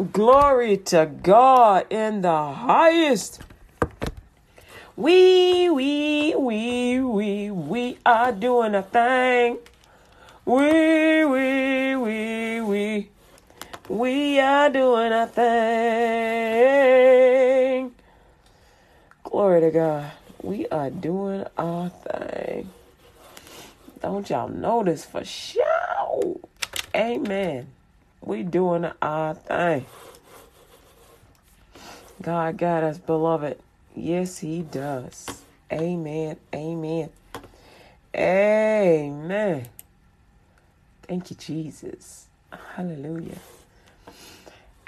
Glory to God in the highest. We, we, we, we, we are doing a thing. We, we, we, we, we are doing a thing. Glory to God. We are doing our thing. Don't y'all notice for sure? Amen. We doing our thing. God got us, beloved. Yes, He does. Amen. Amen. Amen. Thank you, Jesus. Hallelujah.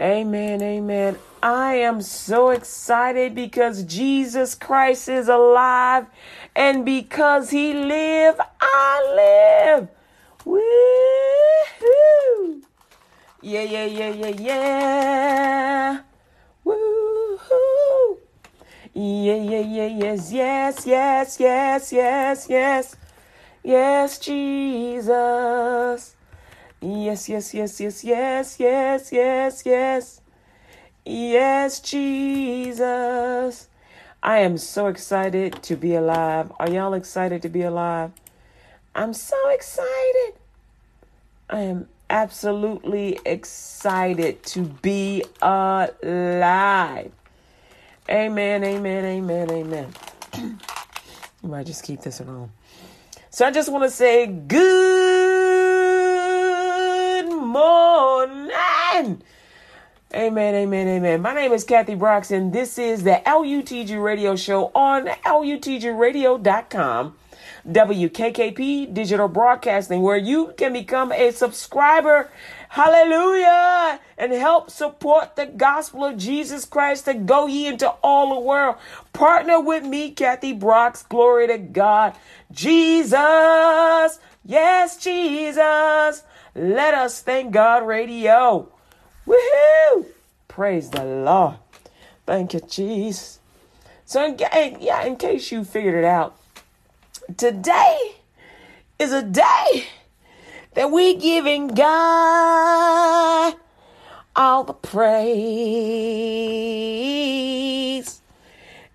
Amen. Amen. I am so excited because Jesus Christ is alive and because he live, I live. Woo! Yeah, yeah, yeah, yeah, yeah. Woo! Yeah, yeah, yeah, yes, yes, yes, yes, yes, yes. Yes, Jesus. Yes, yes, yes, yes, yes, yes, yes, yes. Yes, Jesus. I am so excited to be alive. Are y'all excited to be alive? I'm so excited. I am absolutely excited to be alive. Amen, amen, amen, amen. you might just keep this alone. So I just want to say good morning. Amen, amen, amen. My name is Kathy Brooks, and this is the LUTG radio show on LUTGradio.com. WKKP Digital Broadcasting, where you can become a subscriber. Hallelujah. And help support the gospel of Jesus Christ to go ye into all the world. Partner with me, Kathy Brooks. Glory to God. Jesus. Yes, Jesus. Let us thank God radio. Woohoo! Praise the Lord. Thank you, Jesus. So, yeah, in case you figured it out, today is a day that we're giving God all the praise.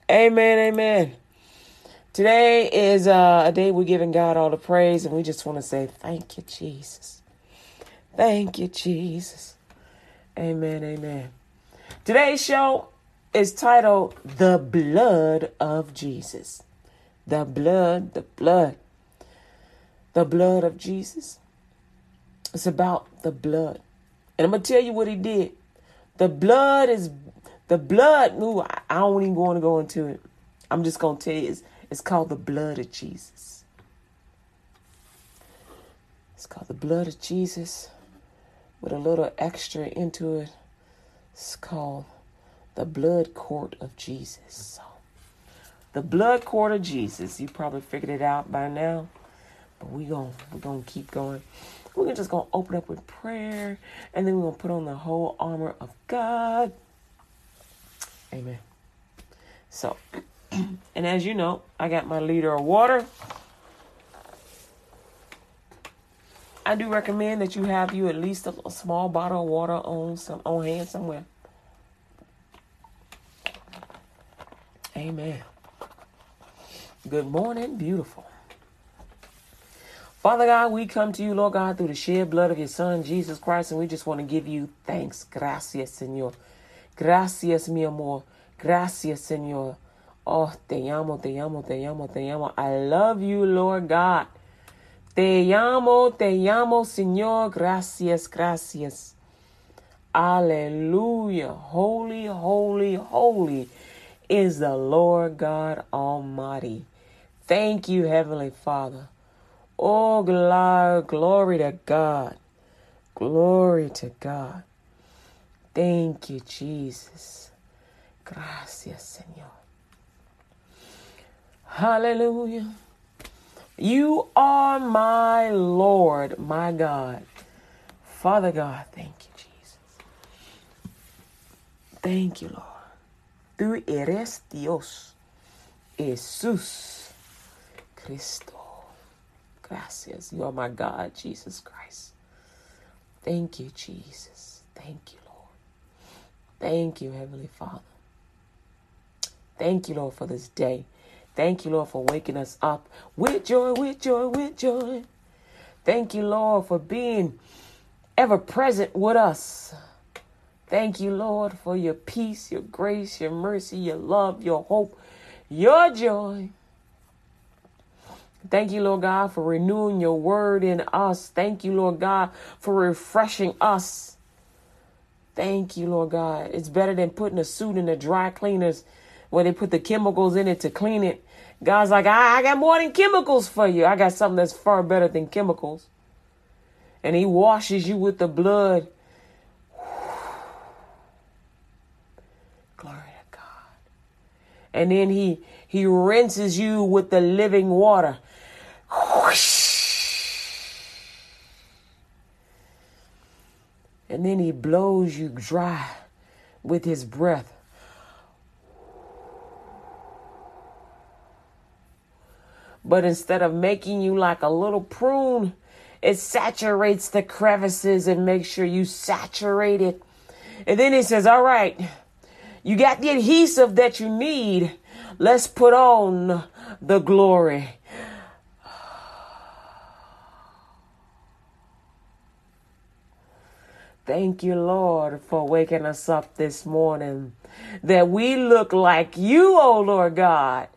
Amen, amen. Today is uh, a day we're giving God all the praise, and we just want to say thank you, Jesus. Thank you, Jesus. Amen, amen. Today's show is titled The Blood of Jesus. The blood, the blood, the blood of Jesus. It's about the blood. And I'm going to tell you what he did. The blood is, the blood, ooh, I, I don't even want to go into it. I'm just going to tell you, it's, it's called the blood of Jesus. It's called the blood of Jesus with a little extra into it. It's called the blood court of Jesus. The blood court of Jesus. You probably figured it out by now, but we going we're gonna keep going. We're just gonna open up with prayer, and then we're gonna put on the whole armor of God. Amen. So, and as you know, I got my liter of water. I do recommend that you have you at least a, a small bottle of water on some on hand somewhere. Amen. Good morning, beautiful. Father God, we come to you, Lord God, through the shed blood of your Son, Jesus Christ, and we just want to give you thanks. Gracias, Señor. Gracias, mi amor. Gracias, Señor. Oh, te amo, te amo, te amo, te amo. I love you, Lord God. Te amo, te amo, Señor. Gracias, gracias. Hallelujah. Holy, holy, holy is the Lord God Almighty. Thank you, Heavenly Father. Oh, glory, glory to God. Glory to God. Thank you, Jesus. Gracias, Señor. Hallelujah. You are my Lord, my God. Father God, thank you, Jesus. Thank you, Lord. Tú eres Dios. Jesús. Cristo. Gracias. You are my God, Jesus Christ. Thank you, Jesus. Thank you, Lord. Thank you, Heavenly Father. Thank you, Lord, for this day. Thank you, Lord, for waking us up with joy, with joy, with joy. Thank you, Lord, for being ever present with us. Thank you, Lord, for your peace, your grace, your mercy, your love, your hope, your joy. Thank you, Lord God, for renewing your word in us. Thank you, Lord God, for refreshing us. Thank you, Lord God. It's better than putting a suit in the dry cleaners where they put the chemicals in it to clean it. God's like, I, I got more than chemicals for you. I got something that's far better than chemicals. And He washes you with the blood. Glory to God. And then He He rinses you with the living water. And then He blows you dry with His breath. But instead of making you like a little prune, it saturates the crevices and makes sure you saturate it. And then he says, All right, you got the adhesive that you need. Let's put on the glory. Thank you, Lord, for waking us up this morning. That we look like you, oh Lord God.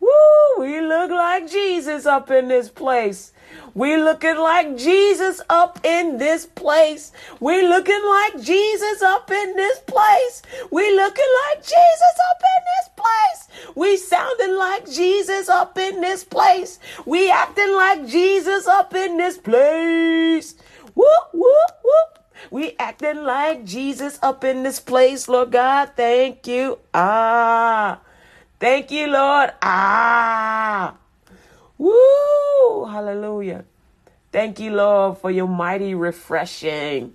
Woo, we look like Jesus up in this place. We looking like Jesus up in this place. We looking like Jesus up in this place. We looking like Jesus up in this place. We sounding like Jesus up in this place. We acting like Jesus up in this place. Whoop, whoop, whoop. We acting like Jesus up in this place, Lord God. Thank you. Ah. Thank you, Lord. Ah. Woo. Hallelujah. Thank you, Lord, for your mighty refreshing.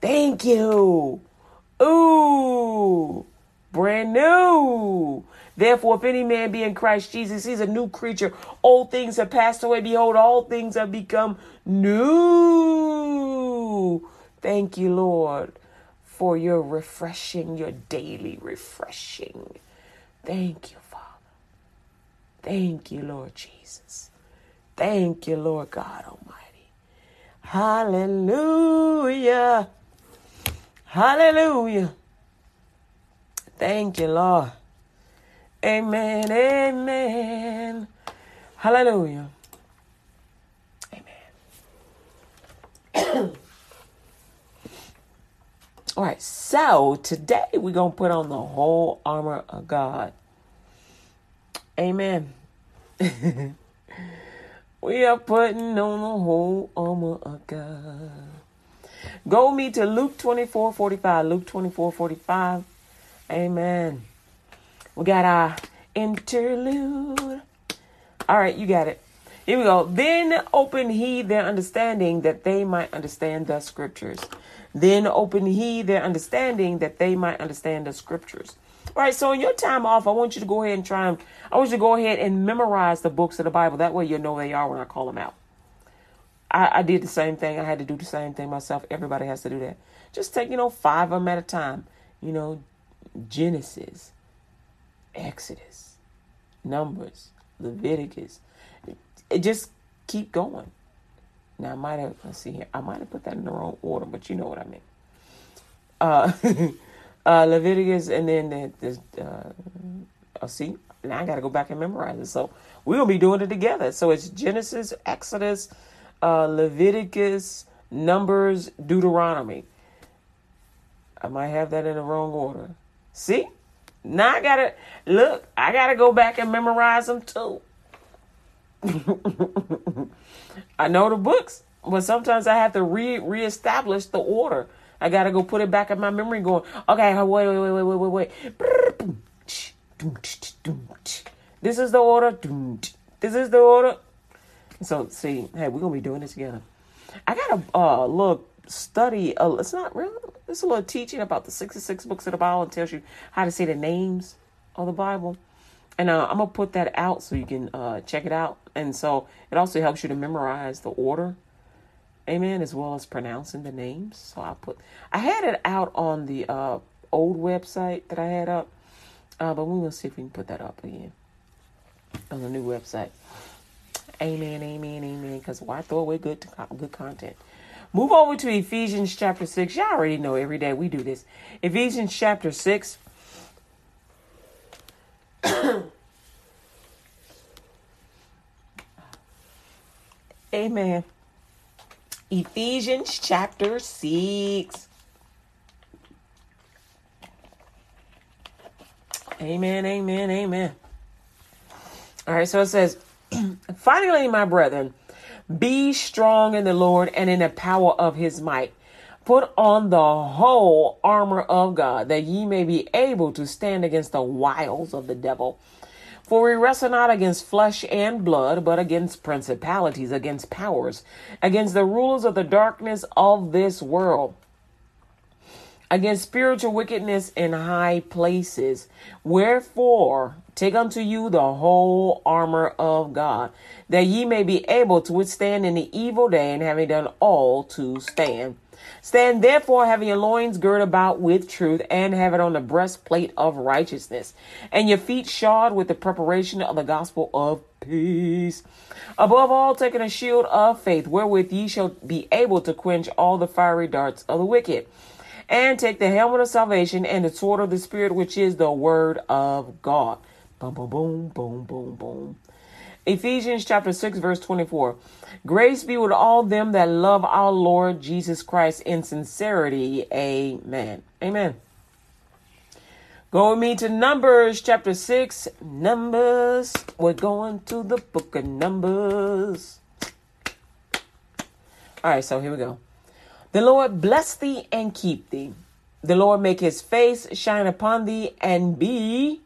Thank you. Ooh. Brand new. Therefore, if any man be in Christ Jesus, he's a new creature. Old things have passed away. Behold, all things have become new. Thank you, Lord, for your refreshing, your daily refreshing. Thank you, Father. Thank you, Lord Jesus. Thank you, Lord God Almighty. Hallelujah. Hallelujah. Thank you, Lord. Amen. Amen. Hallelujah. Amen. All right, so today we're going to put on the whole armor of God. Amen. we are putting on the whole armor of God. Go me to Luke 24 45. Luke 24 45. Amen. We got our interlude. All right, you got it. Here we go. Then open he their understanding that they might understand the scriptures. Then open he their understanding that they might understand the scriptures. All right, so in your time off, I want you to go ahead and try and I want you to go ahead and memorize the books of the Bible. That way you'll know they are when I call them out. I, I did the same thing. I had to do the same thing myself. Everybody has to do that. Just take, you know, five of them at a time. You know, Genesis, Exodus, Numbers, Leviticus. It, just keep going. Now I might have let's see here. I might have put that in the wrong order, but you know what I mean. Uh, uh Leviticus, and then the, the uh, oh, see. Now I got to go back and memorize it. So we're gonna be doing it together. So it's Genesis, Exodus, uh, Leviticus, Numbers, Deuteronomy. I might have that in the wrong order. See? Now I gotta look. I gotta go back and memorize them too. I know the books, but sometimes I have to re reestablish the order. I gotta go put it back in my memory. Going, okay, wait, wait, wait, wait, wait, wait, wait. This is the order. This is the order. So see, hey, we're gonna be doing this together. I got a uh, little study. Uh, it's not real. It's a little teaching about the sixty-six books of the Bible and tells you how to say the names of the Bible. And uh, I'm gonna put that out so you can uh, check it out. And so it also helps you to memorize the order, amen, as well as pronouncing the names. So I put, I had it out on the uh, old website that I had up. Uh, but we will see if we can put that up again on the new website. Amen, amen, amen. Because why throw away good good content? Move over to Ephesians chapter 6. Y'all already know every day we do this. Ephesians chapter 6. Amen. Ephesians chapter 6. Amen, amen, amen. All right, so it says, finally, my brethren, be strong in the Lord and in the power of his might. Put on the whole armor of God, that ye may be able to stand against the wiles of the devil. For we wrestle not against flesh and blood, but against principalities, against powers, against the rulers of the darkness of this world, against spiritual wickedness in high places. Wherefore, take unto you the whole armor of God, that ye may be able to withstand in the evil day, and having done all to stand. Stand therefore, having your loins girt about with truth, and have it on the breastplate of righteousness, and your feet shod with the preparation of the gospel of peace. Above all, taking a shield of faith, wherewith ye shall be able to quench all the fiery darts of the wicked. And take the helmet of salvation and the sword of the Spirit, which is the word of God. Boom, boom, boom, boom, boom, boom. Ephesians chapter 6, verse 24. Grace be with all them that love our Lord Jesus Christ in sincerity. Amen. Amen. Go with me to Numbers chapter 6. Numbers. We're going to the book of Numbers. All right, so here we go. The Lord bless thee and keep thee. The Lord make his face shine upon thee and be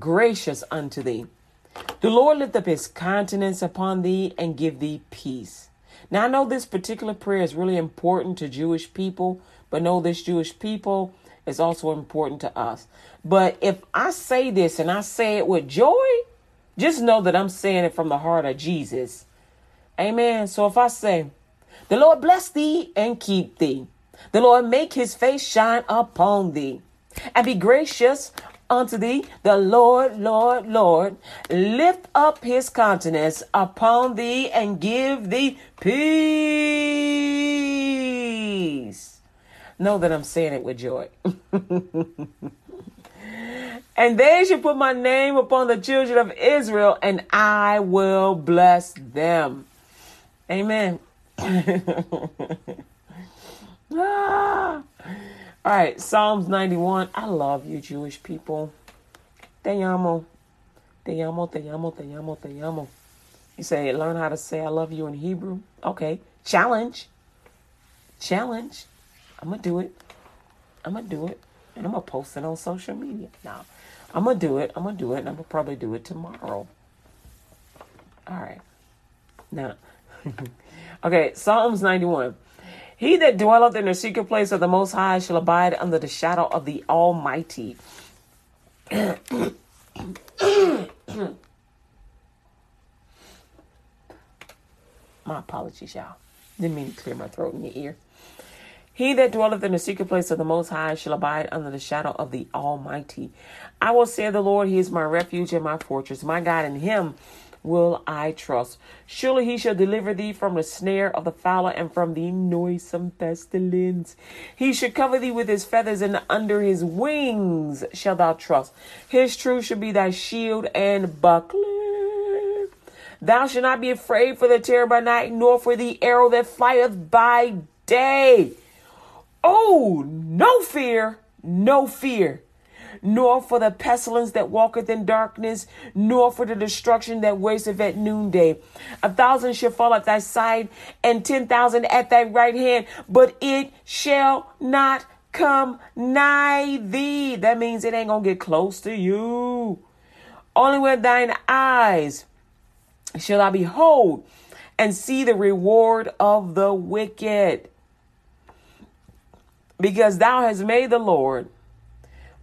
gracious unto thee. The Lord lift up his countenance upon thee and give thee peace. Now, I know this particular prayer is really important to Jewish people, but know this Jewish people is also important to us. But if I say this and I say it with joy, just know that I'm saying it from the heart of Jesus. Amen. So if I say, The Lord bless thee and keep thee, the Lord make his face shine upon thee, and be gracious unto thee, the Lord, Lord, Lord, lift up his countenance upon thee and give thee peace. Know that I'm saying it with joy. and they shall put my name upon the children of Israel, and I will bless them. Amen. ah. All right, Psalms 91. I love you, Jewish people. Te amo. Te amo, te amo, te amo, te amo. You say, learn how to say I love you in Hebrew. Okay, challenge. Challenge. I'm going to do it. I'm going to do it. And I'm going to post it on social media. Now, I'm going to do it. I'm going to do it. And I'm going to probably do it tomorrow. All right. Now, okay, Psalms 91. He that dwelleth in the secret place of the Most High shall abide under the shadow of the Almighty. My apologies, y'all. Didn't mean to clear my throat in your ear. He that dwelleth in the secret place of the Most High shall abide under the shadow of the Almighty. I will say of the Lord, He is my refuge and my fortress. My God, in Him will I trust. Surely he shall deliver thee from the snare of the fowler and from the noisome pestilence. He shall cover thee with his feathers, and under his wings shalt thou trust. His truth shall be thy shield and buckler. Thou shalt not be afraid for the terror by night, nor for the arrow that flieth by day. Oh, no fear, no fear nor for the pestilence that walketh in darkness, nor for the destruction that wasteth at noonday. A thousand shall fall at thy side, and ten thousand at thy right hand, but it shall not come nigh thee. That means it ain't gonna get close to you. Only with thine eyes shall I behold and see the reward of the wicked. Because thou hast made the Lord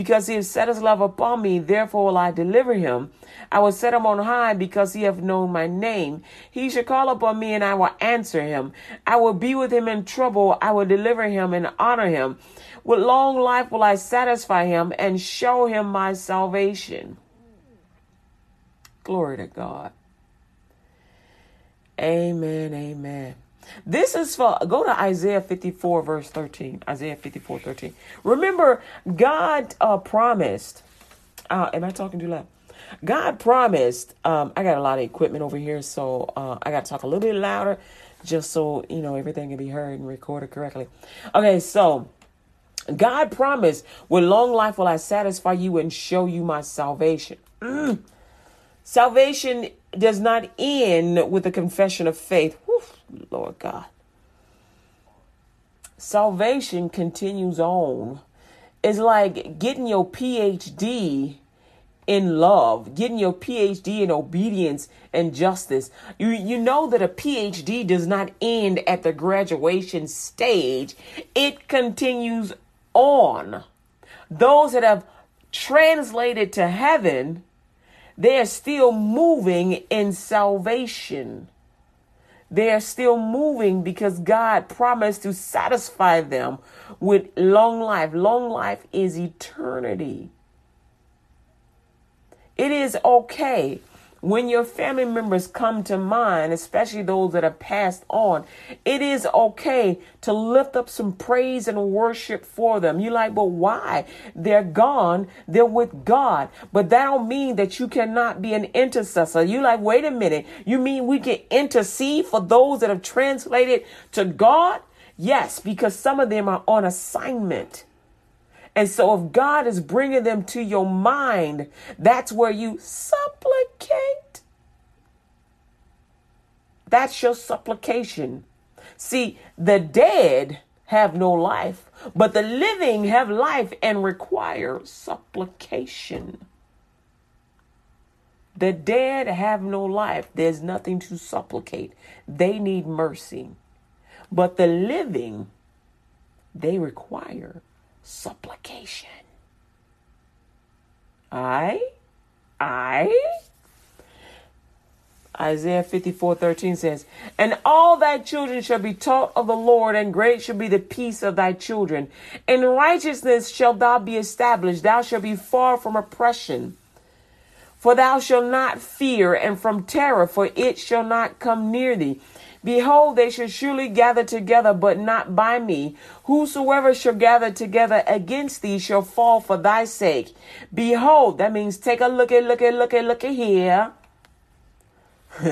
Because he has set his love upon me, therefore will I deliver him. I will set him on high because he hath known my name. He shall call upon me and I will answer him. I will be with him in trouble. I will deliver him and honor him. With long life will I satisfy him and show him my salvation. Glory to God. Amen. Amen. This is for, go to Isaiah 54, verse 13. Isaiah 54, 13. Remember, God uh, promised, uh, am I talking too loud? God promised, um, I got a lot of equipment over here, so uh, I got to talk a little bit louder just so, you know, everything can be heard and recorded correctly. Okay, so God promised, with long life will I satisfy you and show you my salvation. Mm. Salvation does not end with the confession of faith. Lord God. Salvation continues on. It's like getting your PhD in love, getting your PhD in obedience and justice. You you know that a PhD does not end at the graduation stage. It continues on. Those that have translated to heaven, they are still moving in salvation. They are still moving because God promised to satisfy them with long life. Long life is eternity. It is okay when your family members come to mind, especially those that have passed on, it is okay to lift up some praise and worship for them. You're like, but why? They're gone. They're with God. But that don't mean that you cannot be an intercessor. You like, wait a minute. You mean we can intercede for those that have translated to God? Yes, because some of them are on assignment. And so, if God is bringing them to your mind, that's where you supplicate. That's your supplication. See, the dead have no life, but the living have life and require supplication. The dead have no life. There's nothing to supplicate. They need mercy. But the living, they require supplication. I, I, Isaiah 54 13 says, And all thy children shall be taught of the Lord, and great shall be the peace of thy children. In righteousness shall thou be established, thou shalt be far from oppression. For thou shalt not fear, and from terror, for it shall not come near thee. Behold, they shall surely gather together, but not by me. Whosoever shall gather together against thee shall fall for thy sake. Behold, that means take a look at, look at, look at, look at here.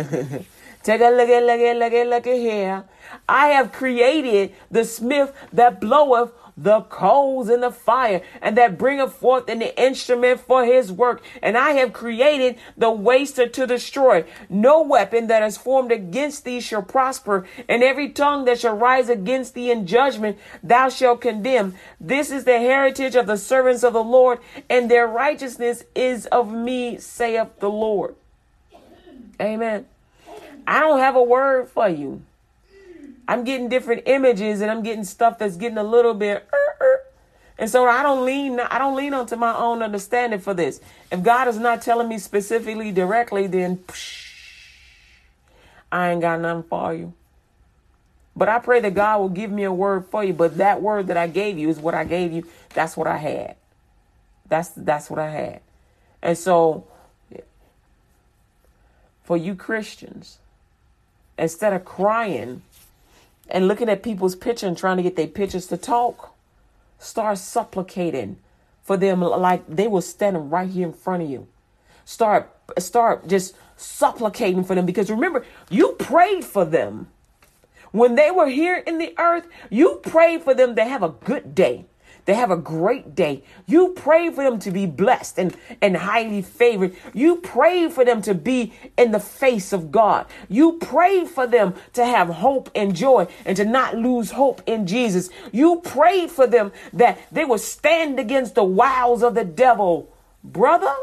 take a look at, look at, look at, look at here. I have created the smith that bloweth the coals in the fire, and that bringeth forth an instrument for his work. And I have created the waster to destroy. No weapon that is formed against thee shall prosper, and every tongue that shall rise against thee in judgment thou shalt condemn. This is the heritage of the servants of the Lord, and their righteousness is of me, saith the Lord. Amen. I don't have a word for you. I'm getting different images and I'm getting stuff that's getting a little bit. Uh, uh. And so I don't lean I don't lean onto my own understanding for this. If God is not telling me specifically directly, then psh, I ain't got nothing for you. But I pray that God will give me a word for you. But that word that I gave you is what I gave you. That's what I had. That's that's what I had. And so for you Christians, instead of crying and looking at people's picture and trying to get their pictures to talk. Start supplicating for them like they were standing right here in front of you. Start start just supplicating for them because remember, you prayed for them. When they were here in the earth, you prayed for them to have a good day. They have a great day. You pray for them to be blessed and, and highly favored. You pray for them to be in the face of God. You pray for them to have hope and joy and to not lose hope in Jesus. You pray for them that they will stand against the wiles of the devil. Brother,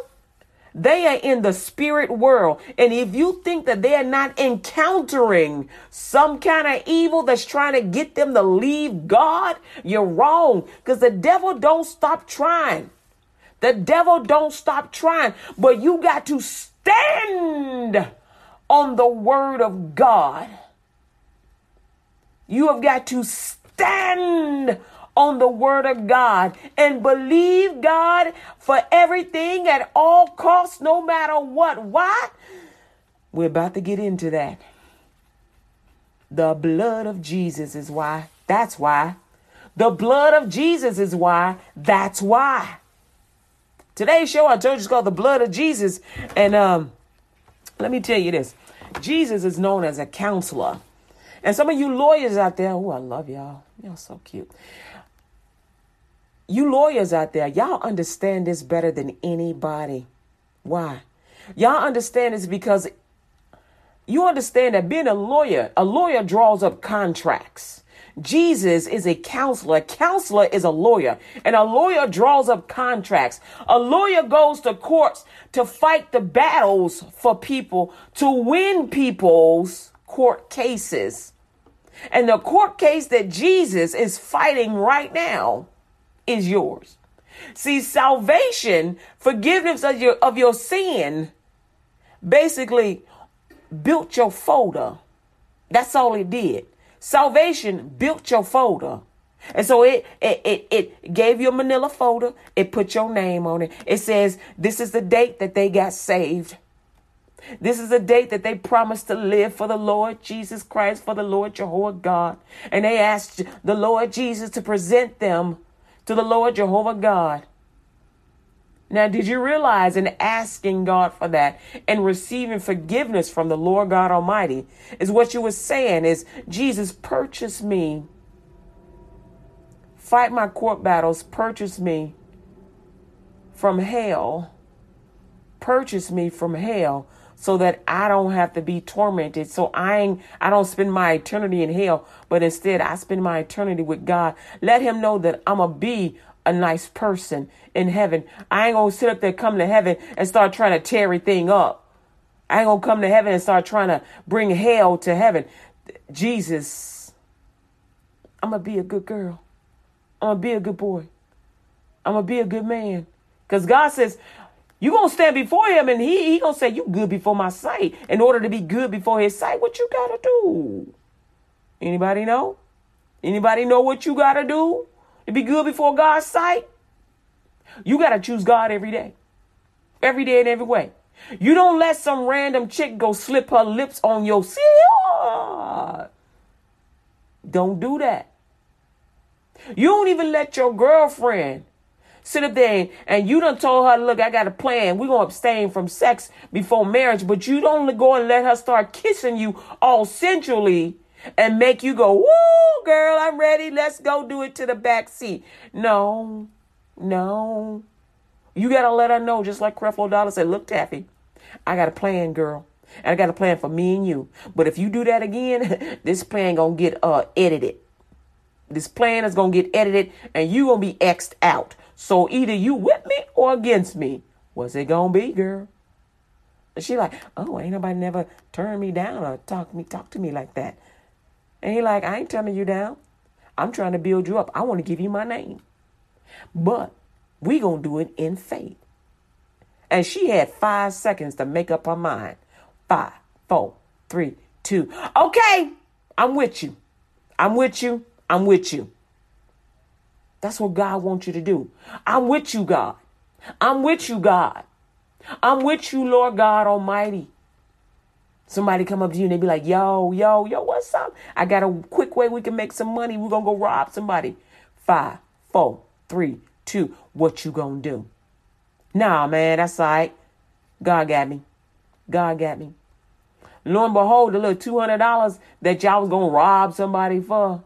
They are in the spirit world. And if you think that they are not encountering some kind of evil that's trying to get them to leave God, you're wrong. Because the devil don't stop trying. The devil don't stop trying. But you got to stand on the word of God. You have got to stand on the word of God and believe God for everything at all costs, no matter what. Why? We're about to get into that. The blood of Jesus is why. That's why. The blood of Jesus is why. That's why. Today's show, I told you, is called The Blood of Jesus. And um, let me tell you this Jesus is known as a counselor. And some of you lawyers out there, oh, I love y'all. Y'all so cute. You lawyers out there, y'all understand this better than anybody. Why? Y'all understand this because you understand that being a lawyer, a lawyer draws up contracts. Jesus is a counselor. A counselor is a lawyer, and a lawyer draws up contracts. A lawyer goes to courts to fight the battles for people, to win people's court cases. And the court case that Jesus is fighting right now is yours. See, salvation, forgiveness of your, of your sin, basically built your folder. That's all it did. Salvation built your folder. And so it, it it it gave you a manila folder. It put your name on it. It says this is the date that they got saved. This is the date that they promised to live for the Lord Jesus Christ, for the Lord Jehovah God. And they asked the Lord Jesus to present them to the Lord Jehovah God. Now, did you realize in asking God for that and receiving forgiveness from the Lord God Almighty is what you were saying is Jesus purchase me. Fight my court battles, purchase me from hell. Purchase me from hell so that I don't have to be tormented. So I ain't, I don't spend my eternity in hell, but instead I spend my eternity with God. Let him know that I'm to be a nice person in heaven. I ain't to sit up there, come to heaven and start trying to tear everything up. I ain't to come to heaven and start trying to bring hell to heaven. Jesus, I'm to be a good girl. I'm to be a good boy. I'm to be a good man. Because God says, you gonna stand before him and he he gonna say you good before my sight. In order to be good before his sight, what you gotta do? Anybody know? Anybody know what you gotta do to be good before God's sight? You gotta choose God every day. Every day and every way. You don't let some random chick go slip her lips on your seal. Don't do that. You don't even let your girlfriend sit up there and you done told her, look, I got a plan. We're going to abstain from sex before marriage, but you don't go and let her start kissing you all sensually and make you go, woo, girl, I'm ready. Let's go do it to the back seat. No, no. You got to let her know, just like Creflo Dollar said, look, Taffi, I got a plan, girl. And I got a plan for me and you. But if you do that again, this plan gonna get uh edited. This plan is gonna get edited and you gonna be xed out. So either you with me or against me. What's it gonna be, girl? And she like, oh, ain't nobody never turned me down or talk me talk to me like that. And he like, I ain't turning you down. I'm trying to build you up. I want to give you my name. But we gonna do it in faith. And she had five seconds to make up her mind. Five, four, three, two. Okay, I'm with you. I'm with you. I'm with you. That's what God wants you to do. I'm with you, God. I'm with you, God. I'm with you, Lord God Almighty. Somebody come up to you and they be like, yo, yo, yo, what's up? I got a quick way we can make some money. We're to go rob somebody. Five, four, three, two. What you to do? Nah, man, that's all right. God got me. God got me. Lo and behold, the little $200 that y'all was to rob somebody for,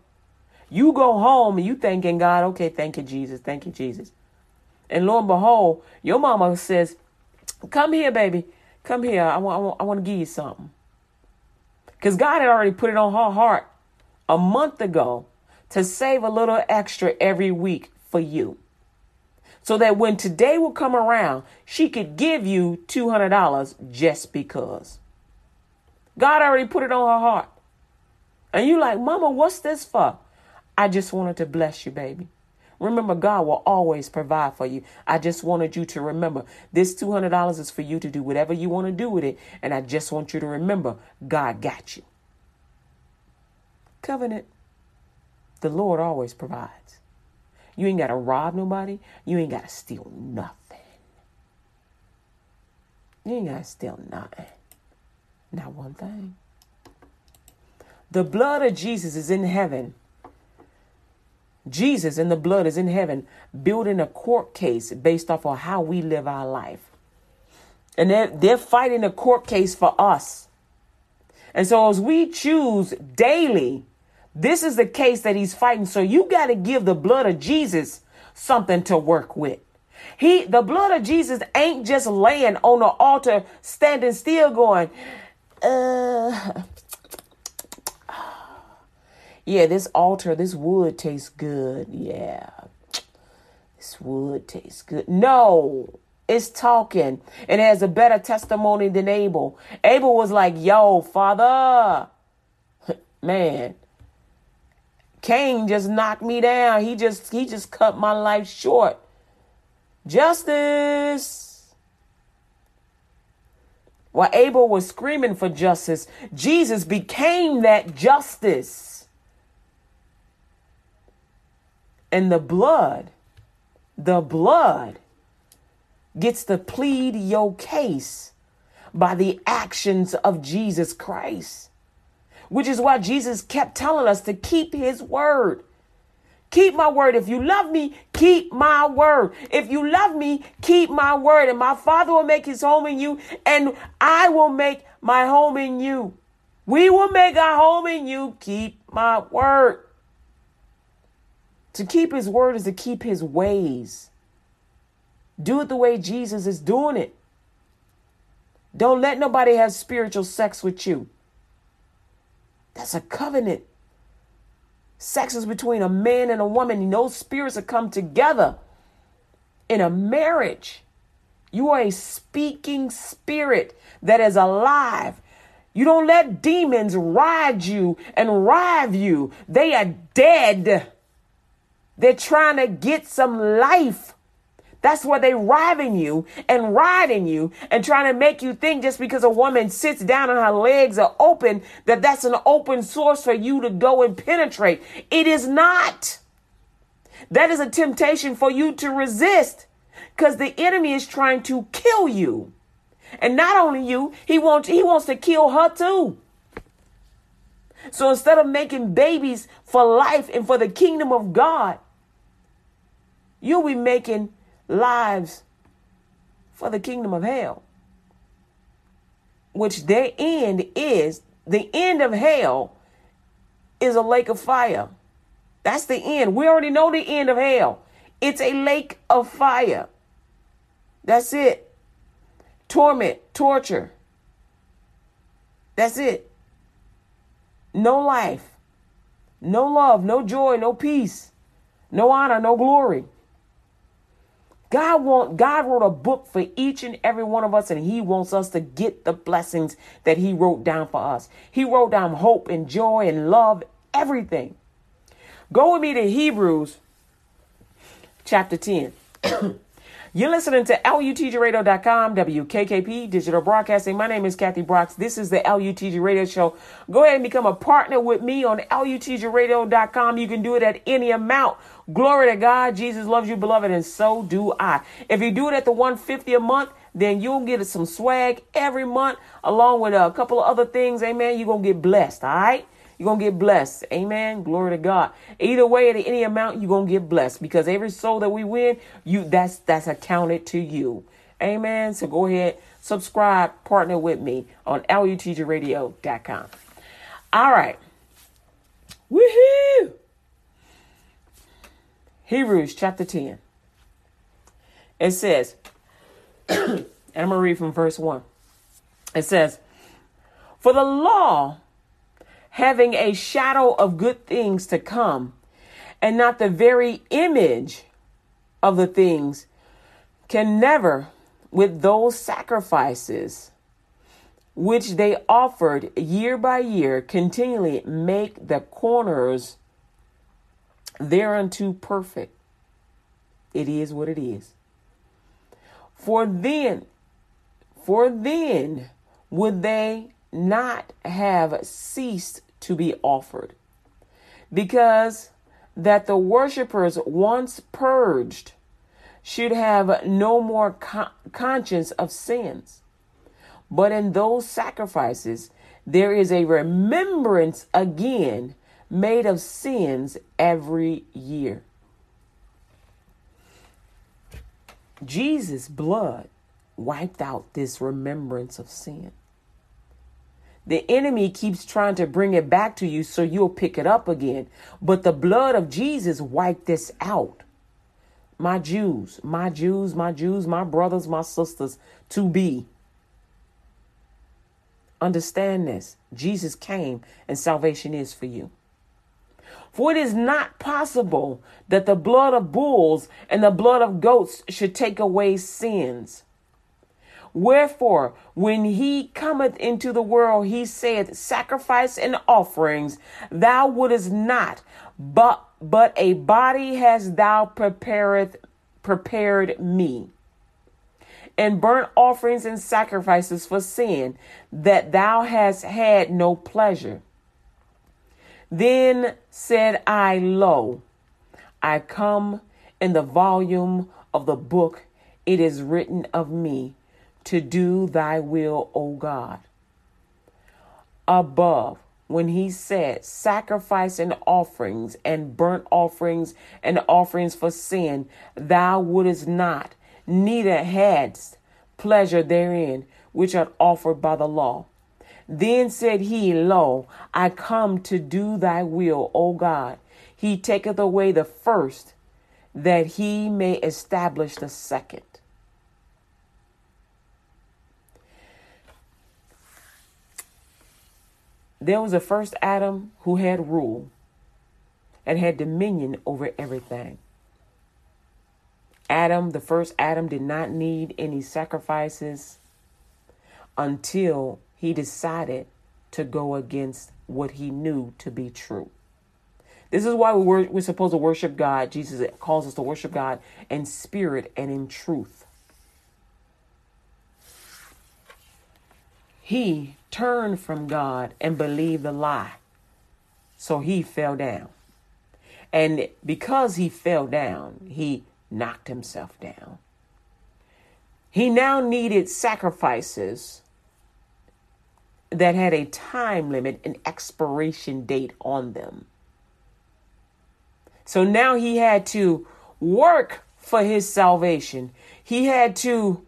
you go home and you thanking God, okay, thank you, Jesus, thank you, Jesus. And lo and behold, your mama says, Come here, baby. Come here. I want, I want, I want to give you something. Because God had already put it on her heart a month ago to save a little extra every week for you. so that when today will come around, she could give you $200 just because. God already put it on her heart. And you like, Mama, what's this for? I just wanted to bless you, baby. Remember, God will always provide for you. I just wanted you to remember this $200 is for you to do whatever you want to do with it. And I just want you to remember God got you. Covenant. The Lord always provides. You ain't got to rob nobody. You ain't got to steal nothing. You ain't got to steal nothing. Not one thing. The blood of Jesus is in heaven. Jesus and the blood is in heaven, building a court case based off of how we live our life. And they're, they're fighting a court case for us. And so as we choose daily, this is the case that he's fighting. So you got to give the blood of Jesus something to work with. He, the blood of Jesus ain't just laying on the altar, standing still going, uh, yeah, this altar, this wood tastes good. Yeah, this wood tastes good. No, it's talking and it has a better testimony than Abel. Abel was like, yo, father, man, Cain just knocked me down. He just he just cut my life short. Justice. While Abel was screaming for justice, Jesus became that justice. And the blood, the blood gets to plead your case by the actions of Jesus Christ. Which is why Jesus kept telling us to keep his word. Keep my word. If you love me, keep my word. If you love me, keep my word. And my Father will make his home in you, and I will make my home in you. We will make our home in you. Keep my word. To keep his word is to keep his ways. Do it the way Jesus is doing it. Don't let nobody have spiritual sex with you. That's a covenant. Sex is between a man and a woman, those spirits have come together in a marriage. You are a speaking spirit that is alive. You don't let demons ride you and rive you. They are dead. They're trying to get some life. That's why they riving you and riding you and trying to make you think just because a woman sits down and her legs are open that that's an open source for you to go and penetrate. It is not. That is a temptation for you to resist because the enemy is trying to kill you. And not only you, he wants he wants to kill her too. So instead of making babies for life and for the kingdom of God, you'll be making lives for the kingdom of hell, which their end is the end of hell is a lake of fire. That's the end. We already know the end of hell. It's a lake of fire. That's it. Torment, torture. That's it. No life, no love, no joy, no peace, no honor, no glory. God want God wrote a book for each and every one of us and he wants us to get the blessings that he wrote down for us. He wrote down hope and joy and love, everything. Go with me to Hebrews chapter 10. You're listening to LUTGRadio.com, WKKP Digital Broadcasting. My name is Kathy Brooks. This is the LUTG Radio Show. Go ahead and become a partner with me on LUTGRadio.com. You can do it at any amount. Glory to God. Jesus loves you, beloved, and so do I. If you do it at the 150 a month, then you'll get some swag every month along with a couple of other things. Amen. You're going to get blessed. All right. You're going to get blessed. Amen. Glory to God. Either way, at any amount, you're going to get blessed because every soul that we win, you that's that's accounted to you. Amen. So go ahead, subscribe, partner with me on LUTGRadio.com. All right. Woohoo! Hebrews chapter 10. It says, and I'm going to read from verse 1. It says, For the law having a shadow of good things to come, and not the very image of the things can never, with those sacrifices which they offered year by year, continually make the corners thereunto perfect. It is what it is. For then, for then would they not have ceased to be offered, because that the worshippers once purged should have no more con- conscience of sins. But in those sacrifices, there is a remembrance again made of sins every year. Jesus' blood wiped out this remembrance of sin. The enemy keeps trying to bring it back to you so you'll pick it up again. But the blood of Jesus wiped this out. My Jews, my Jews, my Jews, my brothers, my sisters to be. Understand this Jesus came and salvation is for you. For it is not possible that the blood of bulls and the blood of goats should take away sins. Wherefore, when he cometh into the world, he saith, Sacrifice and offerings thou wouldest not, but but a body hast thou prepared prepared me. And burnt offerings and sacrifices for sin, that thou hast had no pleasure. Then said I, Lo, I come in the volume of the book, it is written of me to do thy will, O God. Above, when he said, Sacrifice and offerings and burnt offerings and offerings for sin, thou wouldest not, neither hadst pleasure therein, which are offered by the law. Then said he, Lo, I come to do thy will, O God. He taketh away the first, that he may establish the second. There was a first Adam who had rule and had dominion over everything. Adam, the first Adam, did not need any sacrifices until he decided to go against what he knew to be true. This is why we're, we're supposed to worship God. Jesus calls us to worship God in spirit and in truth. He turned from God and believed the lie. So he fell down. And because he fell down, he knocked himself down. He now needed sacrifices that had a time limit, an expiration date on them. So now he had to work for his salvation. He had to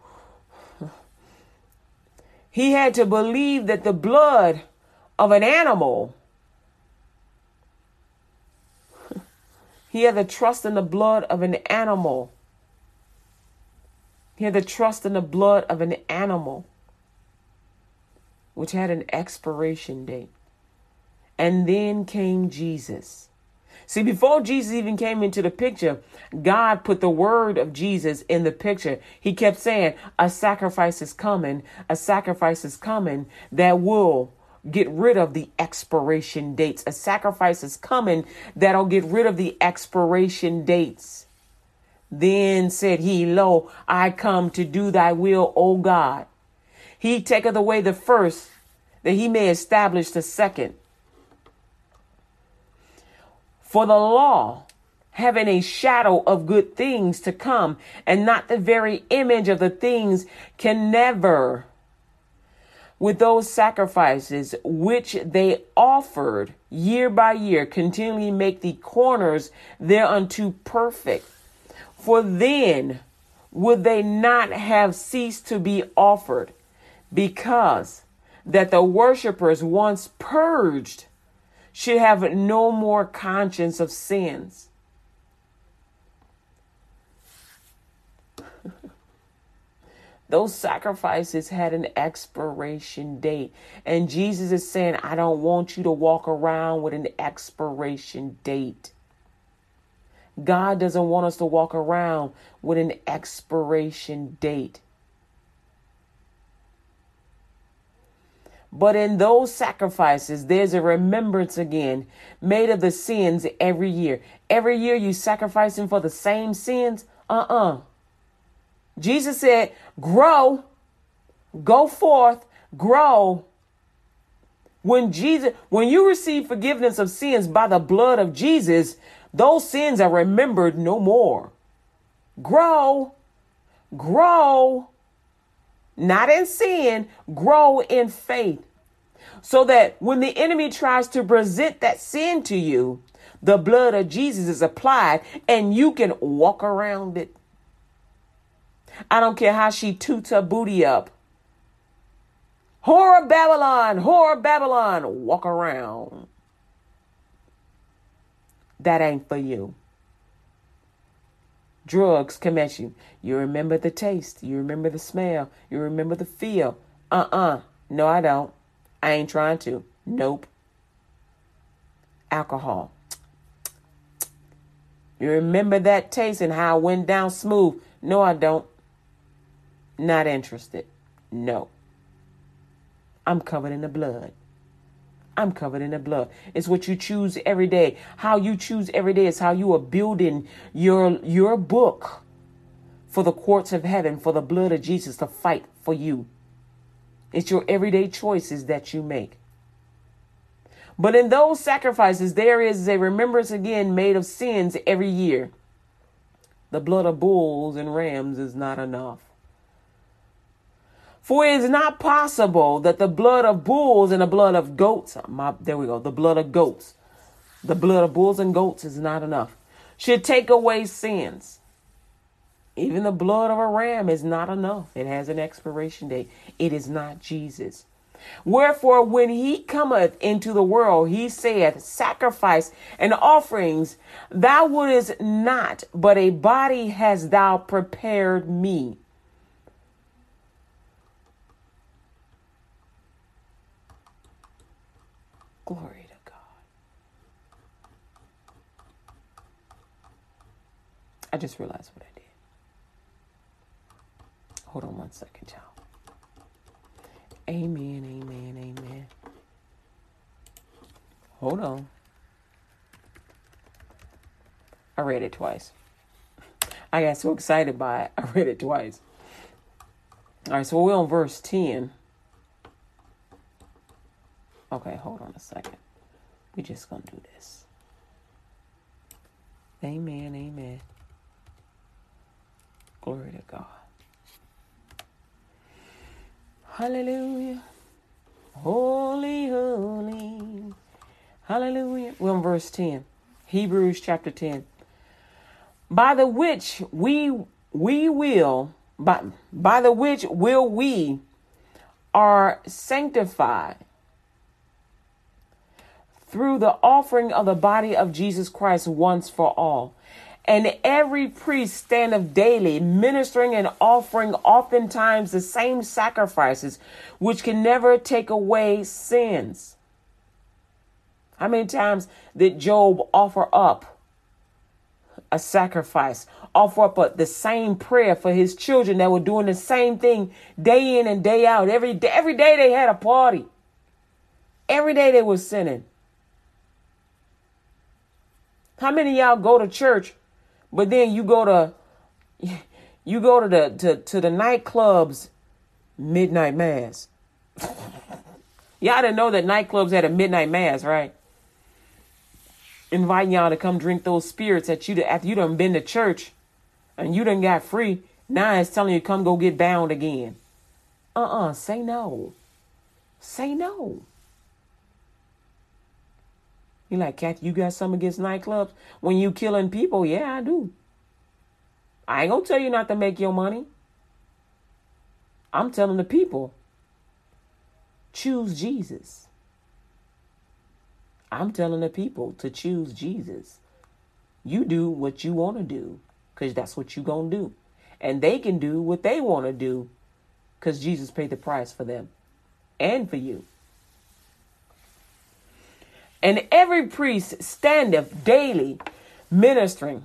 he had to believe that the blood of an animal he had to trust in the blood of an animal. He had to trust in the blood of an animal which had an expiration date. And then came Jesus. See, before Jesus even came into the picture, God put the word of Jesus in the picture. He kept saying, A sacrifice is coming, a sacrifice is coming that will get rid of the expiration dates. A sacrifice is coming that'll get rid of the expiration dates. Then said he, Lo, I come to do thy will, O God. He taketh away the first, that he may establish the second. For the law, having a shadow of good things to come, and not the very image of the things, can never, with those sacrifices which they offered year by year, continually make the corners thereunto perfect. For then would they not have ceased to be offered because that the worshippers once purged should have no more conscience of sins. Those sacrifices had an expiration date. And Jesus is saying, I don't want you to walk around with an expiration date. God doesn't want us to walk around with an expiration date. But in those sacrifices, there's a remembrance again made of the sins every year. Every year you sacrificing for the same sins? Uh uh Jesus said, grow, go forth, grow. When Jesus, when you receive forgiveness of sins by the blood of Jesus, those sins are remembered no more. Grow, grow, not in sin, grow in faith. So that when the enemy tries to present that sin to you, the blood of Jesus is applied and you can walk around it. I don't care how she toots her booty up. Whore Babylon, whore Babylon, walk around. That ain't for you. Drugs come at you. You remember the taste. You remember the smell. You remember the feel. Uh uh No, I don't. I ain't trying to. Nope. Alcohol. You remember that taste and how it went down smooth. No, I don't. Not interested. No. I'm covered in the blood. I'm covered in the blood. It's what you choose every day. How you choose every day is how you are building your your book for the courts of heaven, for the blood of Jesus to fight for you. It's your everyday choices that you make. But in those sacrifices, there is a remembrance again made of sins every year. The blood of bulls and rams is not enough. For it is not possible that the blood of bulls and the blood of goats, my, there we go, the blood of goats, the blood of bulls and goats is not enough, should take away sins. Even the blood of a ram is not enough. It has an expiration date. It is not Jesus. Wherefore, when he cometh into the world, he saith, Sacrifice and offerings thou wouldest not, but a body hast thou prepared me. Glory to God. I just realized what I did. Hold on one second, y'all. Amen, amen, amen. Hold on. I read it twice. I got so excited by it, I read it twice. All right, so we're on verse 10. Okay, hold on a second. We're just to do this. Amen, amen. Glory to God. Hallelujah. Holy, holy. Hallelujah. We're on verse 10. Hebrews chapter 10. By the which we we will by by the which will we are sanctified through the offering of the body of Jesus Christ once for all. And every priest standeth daily, ministering and offering oftentimes the same sacrifices, which can never take away sins. How many times did Job offer up a sacrifice, offer up a, the same prayer for his children that were doing the same thing day in and day out? Every every day they had a party. Every day they were sinning. How many y'all go to church, but then you go to you go to the to, to the nightclubs midnight mass? y'all didn't know that nightclubs had a midnight mass, right? Inviting y'all to come drink those spirits that you after you done been to church and you done got free. Now it's telling you come go get bound again. Uh-uh, say no. Say no. You like, Kathy, you got something against nightclubs? When you killing people, yeah, I do. I ain't gonna tell you not to make your money. I'm telling the people, choose Jesus. I'm telling the people to choose Jesus. You do what you want to do because that's what you going to do. And they can do what they want to do because Jesus paid the price for them and for you. And every priest standeth daily ministering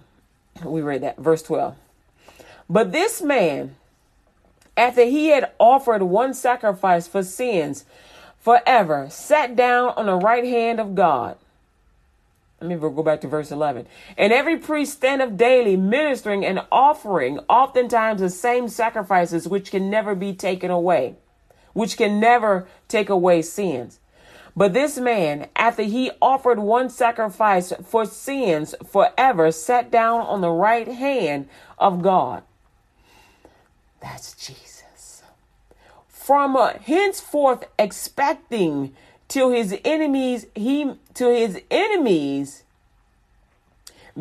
We read that, verse 12. But this man, after he had offered one sacrifice for sins forever, sat down on the right hand of God. Let me go back to verse 11. And every priest standeth daily ministering and offering, oftentimes the same sacrifices which can never be taken away, which can never take away sins. But this man, after he offered one sacrifice for sins forever, sat down on the right hand of God. That's Jesus. From uh, henceforth expecting till his enemies he till his enemies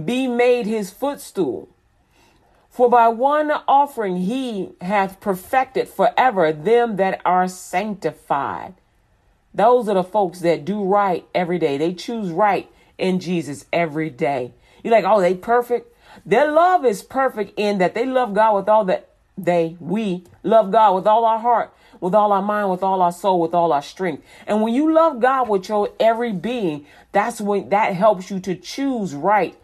be made his footstool. For by one offering he hath perfected forever them that are sanctified. Those are the folks that do right every day. They choose right in Jesus every day. You're like, oh, they perfect. Their love is perfect in that they love God with all that they, we love God with all our heart, with all our mind, with all our soul, with all our strength. And when you love God with your every being, that's when that helps you to choose right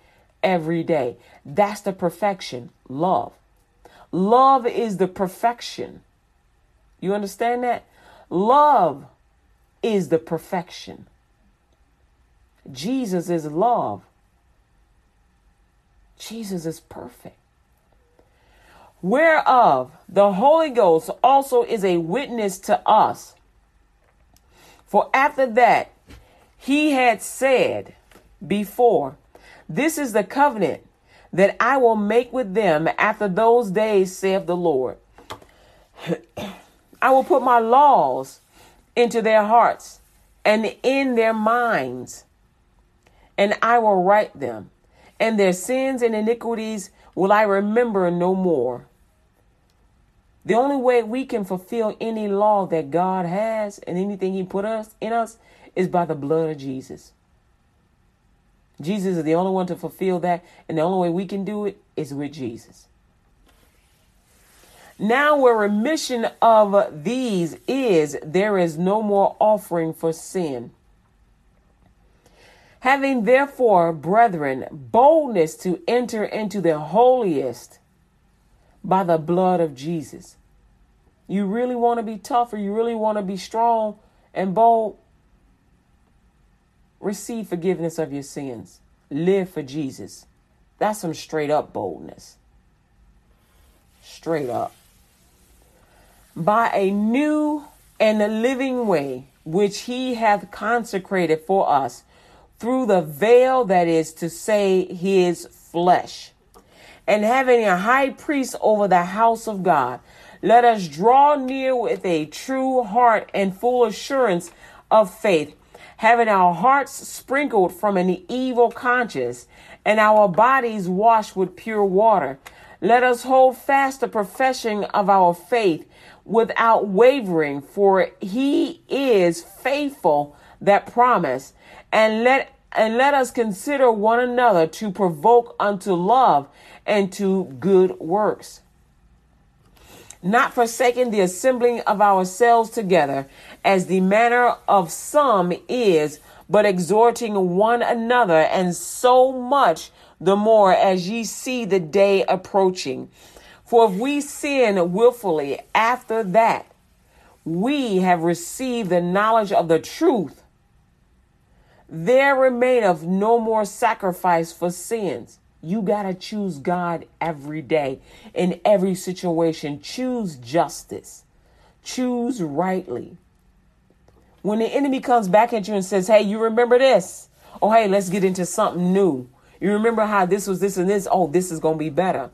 every day. That's the perfection. Love. Love is the perfection. You understand that? Love is the perfection. Jesus is love. Jesus is perfect. Whereof the Holy Ghost also is a witness to us. For after that, he had said before, This is the covenant that I will make with them after those days, saith the Lord. I will put my laws into their hearts and in their minds, and I will write them, and their sins and iniquities will I remember no more. The only way we can fulfill any law that God has and anything He put us in us is by the blood of Jesus. Jesus is the only one to fulfill that, and the only way we can do it is with Jesus. Now, where remission of these is, there is no more offering for sin. Having therefore, brethren, boldness to enter into the holiest by the blood of Jesus. You really want to be tough or you really want to be strong and bold? Receive forgiveness of your sins. Live for Jesus. That's some straight up boldness. Straight up by a new and a living way, which he hath consecrated for us through the veil that is to say his flesh. And having a high priest over the house of God, let us draw near with a true heart and full assurance of faith, having our hearts sprinkled from an evil conscience and our bodies washed with pure water. Let us hold fast the profession of our faith without wavering, for he is faithful that promise. And let and let us consider one another to provoke unto love and to good works. Not forsaking the assembling of ourselves together, as the manner of some is, but exhorting one another, and so much the more as ye see the day approaching. For if we sin willfully after that, we have received the knowledge of the truth, there remaineth no more sacrifice for sins. You got to choose God every day in every situation. Choose justice. Choose rightly. When the enemy comes back at you and says, Hey, you remember this? Oh, hey, let's get into something new. You remember how this was this and this? Oh, this is going to be better.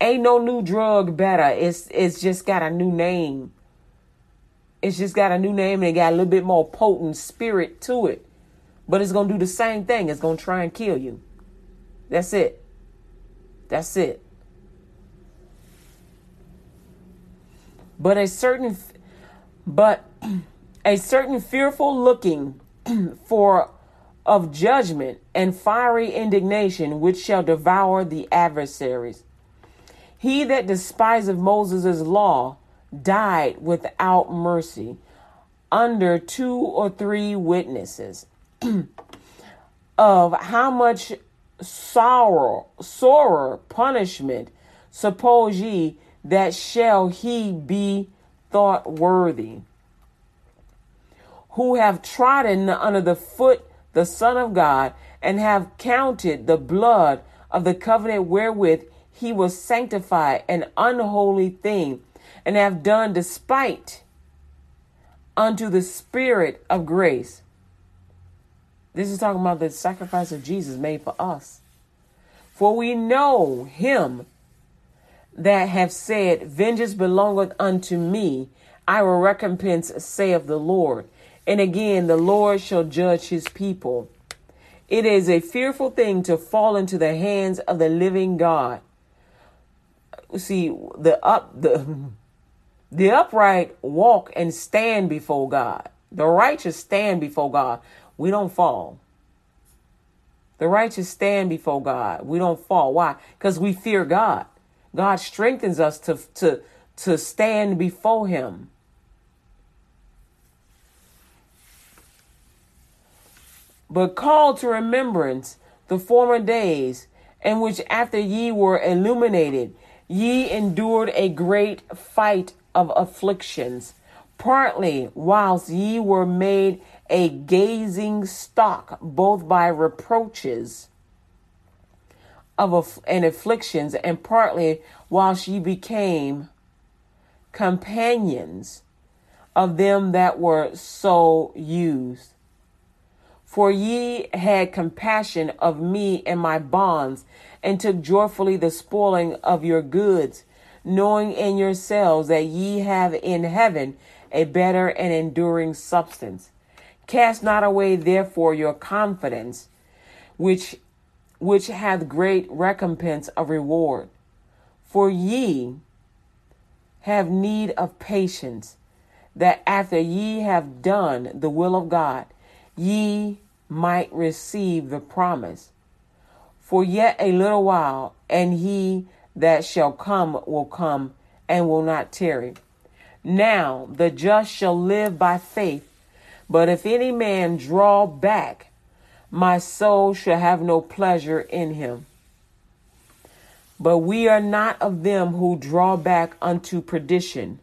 Ain't no new drug better. It's it's just got a new name. It's just got a new name and it got a little bit more potent spirit to it. But it's gonna do the same thing. It's gonna try and kill you. That's it. That's it. But a certain but a certain fearful looking for of judgment and fiery indignation which shall devour the adversaries. He that despiseth Moses' law died without mercy under two or three witnesses of how much sorrow, sorer punishment suppose ye that shall he be thought worthy? Who have trodden under the foot the Son of God, and have counted the blood of the covenant wherewith he was sanctified an unholy thing, and have done despite unto the Spirit of grace. This is talking about the sacrifice of Jesus made for us. For we know him that have said, Vengeance belongeth unto me, I will recompense, saith the Lord. And again, the Lord shall judge his people. It is a fearful thing to fall into the hands of the living God. See, the up the the upright walk and stand before God. The righteous stand before God. We don't fall. The righteous stand before God. We don't fall. Why? Because we fear God. God strengthens us to, to, to stand before Him. But call to remembrance the former days in which, after ye were illuminated, ye endured a great fight of afflictions, partly whilst ye were made a gazing stock, both by reproaches of and afflictions, and partly whilst ye became companions of them that were so used. For ye had compassion of me and my bonds, and took joyfully the spoiling of your goods, knowing in yourselves that ye have in heaven a better and enduring substance. Cast not away therefore your confidence, which which hath great recompense of reward. For ye have need of patience, that after ye have done the will of God, ye might receive the promise. For yet a little while, and he that shall come will come and will not tarry. Now the just shall live by faith, but if any man draw back, my soul shall have no pleasure in him. But we are not of them who draw back unto perdition,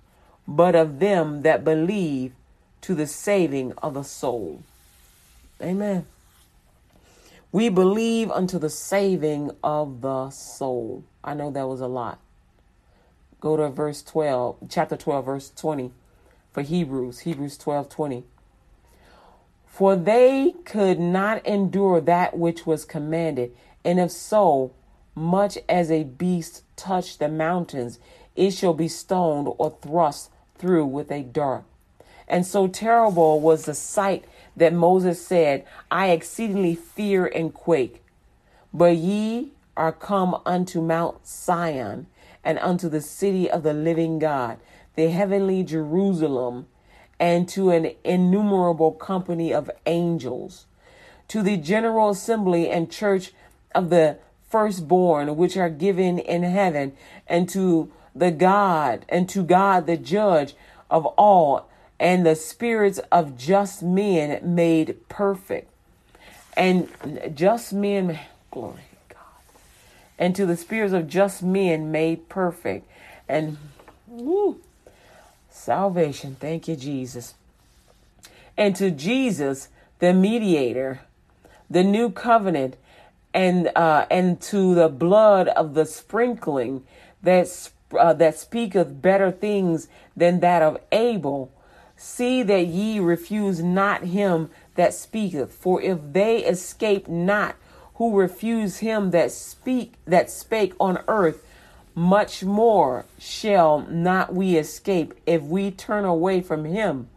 but of them that believe to the saving of the soul. Amen. We believe unto the saving of the soul. I know that was a lot. Go to verse 12, chapter 12, verse 20 for Hebrews, Hebrews 12, 20. For they could not endure that which was commanded, and if so, much as a beast touch the mountains, it shall be stoned or thrust through with a dart. And so terrible was the sight that Moses said, I exceedingly fear and quake. But ye are come unto Mount Sion and unto the city of the living God, the heavenly Jerusalem, and to an innumerable company of angels, to the general assembly and church of the firstborn which are given in heaven, and to the God, and to God the judge of all and the spirits of just men made perfect. And just men, glory to God. And to the spirits of just men made perfect. And woo, salvation. Thank you, Jesus. And to Jesus, the mediator, the new covenant, and uh, and to the blood of the sprinkling that uh, that speaketh better things than that of Abel See that ye refuse not him that speaketh, for if they escape not who refuse him that speak that spake on earth, much more shall not we escape if we turn away from him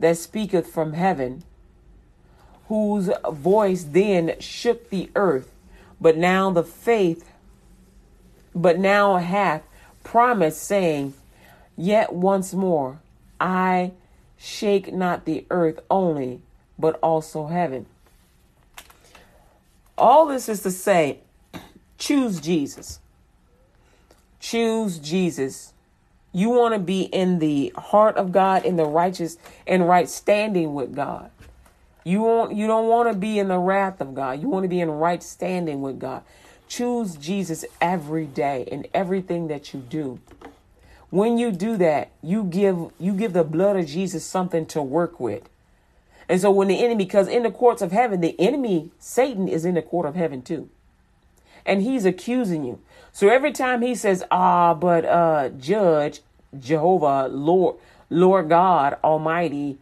that speaketh from heaven, whose voice then shook the earth, but now the faith, but now hath promised, saying, Yet once more I shake not the earth only, but also heaven. All this is to say, choose Jesus. Choose Jesus. You want to be in the heart of God, in the righteous and right standing with God. You want you don't want to be in the wrath of God. You want to be in right standing with God. Choose Jesus every day in everything that you do. When you do that, you give you give the blood of Jesus something to work with. And so when the enemy because in the courts of heaven, the enemy Satan is in the court of heaven too. And he's accusing you. So every time he says, "Ah, but uh judge Jehovah, Lord, Lord God Almighty,"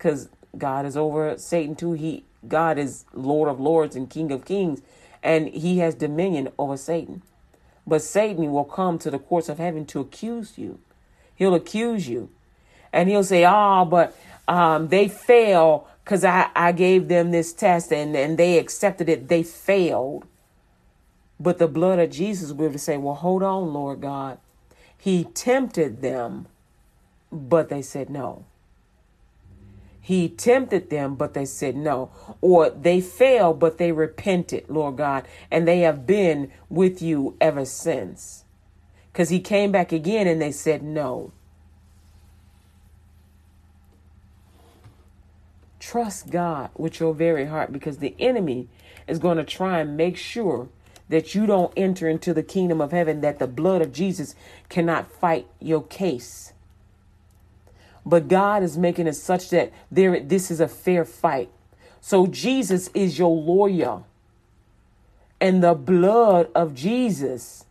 cuz God is over Satan too. He God is Lord of Lords and King of Kings, and he has dominion over Satan. But Satan will come to the courts of heaven to accuse you. He'll accuse you. And he'll say, Oh, but um, they fail because I, I gave them this test and, and they accepted it. They failed. But the blood of Jesus will say, Well, hold on, Lord God. He tempted them, but they said no. He tempted them, but they said no. Or they failed, but they repented, Lord God, and they have been with you ever since. Because he came back again and they said no. Trust God with your very heart because the enemy is going to try and make sure that you don't enter into the kingdom of heaven, that the blood of Jesus cannot fight your case. But God is making it such that there this is a fair fight. So Jesus is your lawyer. And the blood of Jesus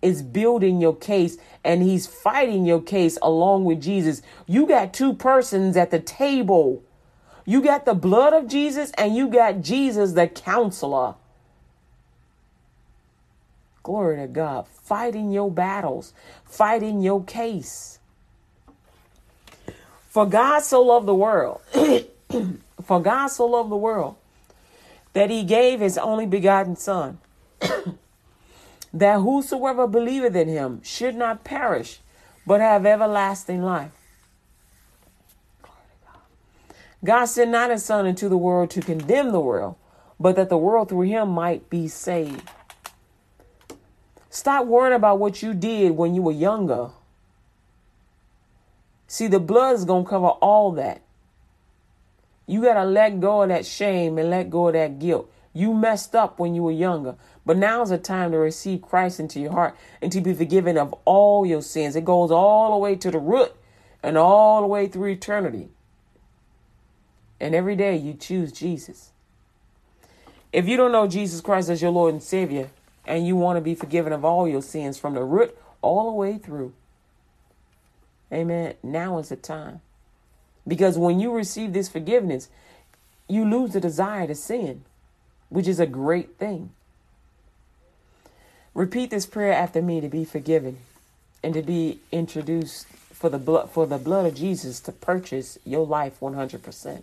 is building your case and he's fighting your case along with Jesus. You got two persons at the table. You got the blood of Jesus and you got Jesus, the counselor. Glory to God. Fighting your battles, fighting your case. For God so loved the world, for God so loved the world that he gave his only begotten Son, that whosoever believeth in him should not perish, but have everlasting life. God sent not his Son into the world to condemn the world, but that the world through him might be saved. Stop worrying about what you did when you were younger See, the blood is going to cover all that. You got to let go of that shame and let go of that guilt. You messed up when you were younger, but now's the time to receive Christ into your heart and to be forgiven of all your sins. It goes all the way to the root and all the way through eternity. And every day you choose Jesus. If you don't know Jesus Christ as your Lord and Savior, and you want to be forgiven of all your sins from the root all the way through, Amen. Now is the time. Because when you receive this forgiveness, you lose the desire to sin, which is a great thing. Repeat this prayer after me to be forgiven and to be introduced for the blood for the blood of Jesus to purchase your life 100%.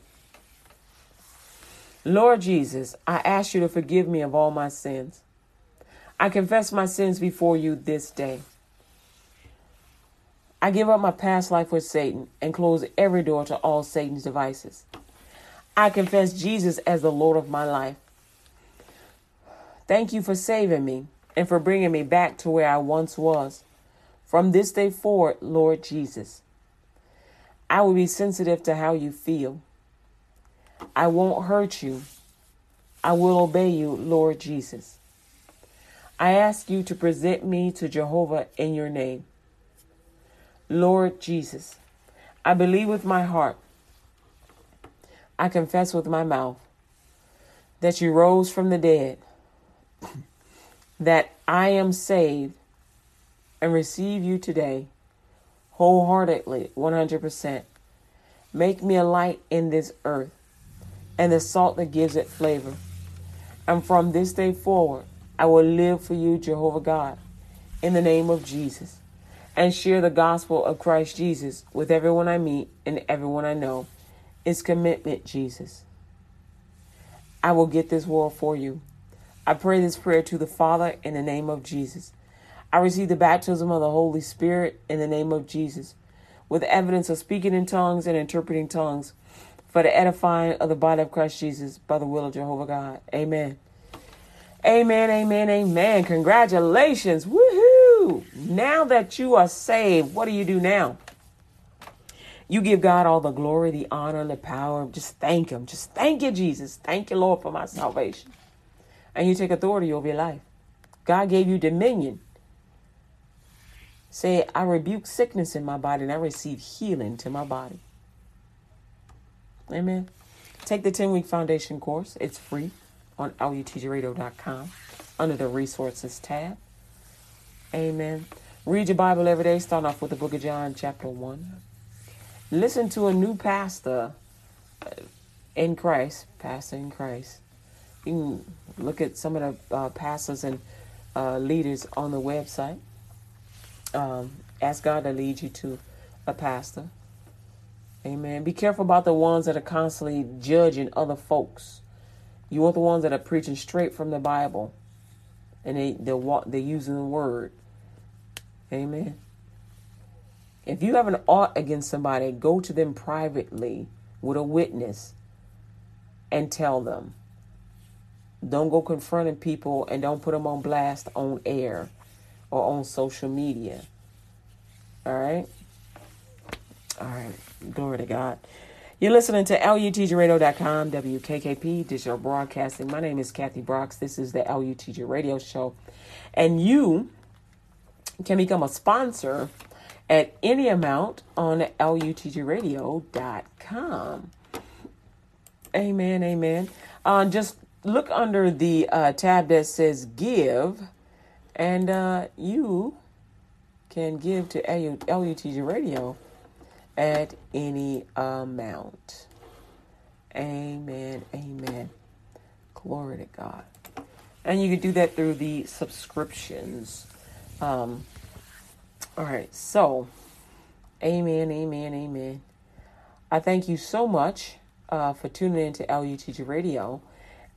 Lord Jesus, I ask you to forgive me of all my sins. I confess my sins before you this day. I give up my past life with Satan and close every door to all Satan's devices. I confess Jesus as the Lord of my life. Thank you for saving me and for bringing me back to where I once was. From this day forward, Lord Jesus, I will be sensitive to how you feel. I won't hurt you. I will obey you, Lord Jesus. I ask you to present me to Jehovah in your name. Lord Jesus, I believe with my heart, I confess with my mouth that you rose from the dead, that I am saved and receive you today wholeheartedly, 100%. Make me a light in this earth and the salt that gives it flavor. And from this day forward, I will live for you, Jehovah God, in the name of Jesus and share the gospel of Christ Jesus with everyone I meet and everyone I know. It's commitment, Jesus. I will get this world for you. I pray this prayer to the Father in the name of Jesus. I receive the baptism of the Holy Spirit in the name of Jesus, with evidence of speaking in tongues and interpreting tongues for the edifying of the body of Christ Jesus by the will of Jehovah God. Amen. Amen, amen, amen. Congratulations. Now that you are saved, what do you do now? You give God all the glory, the honor, and the power. Just thank Him. Just thank you, Jesus. Thank you, Lord, for my salvation. And you take authority over your life. God gave you dominion. Say, I rebuke sickness in my body and I receive healing to my body. Amen. Take the 10 week foundation course. It's free on lutgradio.com under the resources tab. Amen. Read your Bible every day. Start off with the book of John, chapter 1. Listen to a new pastor uh, in Christ, pastor in Christ. You can look at some of the uh, pastors and uh, leaders on the website. Um, ask God to lead you to a pastor. Amen. Be careful about the ones that are constantly judging other folks. You want the ones that are preaching straight from the Bible, and they they they're using the word. Amen. If you have an ought against somebody, go to them privately with a witness and tell them. Don't go confronting people and don't put them on blast on air or on social media. All right? All right. Glory to God. You're listening to LUTGRadio.com, WKKP, Digital Broadcasting. My name is Kathy Brooks. This is the LUTG Radio Show. And you can become a sponsor at any amount on LUTGRadio.com. Amen, amen. Uh, just look under the uh, tab that says Give, and uh, you can give to LUTG Radio at any amount. Amen, amen. Glory to God. And you can do that through the subscriptions. Um, all right, so amen, amen, amen. I thank you so much uh, for tuning in to LUTG Radio.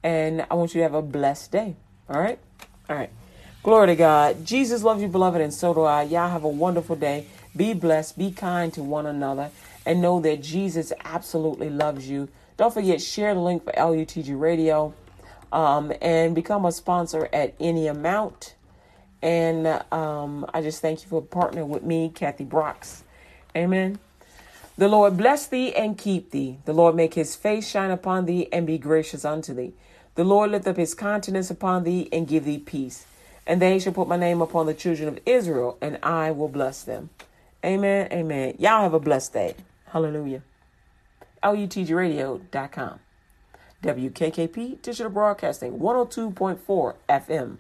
And I want you to have a blessed day. All right? All right. Glory to God. Jesus loves you, beloved, and so do I. Y'all have a wonderful day. Be blessed. Be kind to one another. And know that Jesus absolutely loves you. Don't forget, share the link for LUTG Radio. Um, and become a sponsor at any amount. And um, I just thank you for partnering with me, Kathy Brooks. Amen. The Lord bless thee and keep thee. The Lord make his face shine upon thee and be gracious unto thee. The Lord lift up his countenance upon thee and give thee peace. And they shall put my name upon the children of Israel, and I will bless them. Amen. Amen. Y'all have a blessed day. Hallelujah. LUTGRadio.com. WKKP Digital Broadcasting 102.4 FM.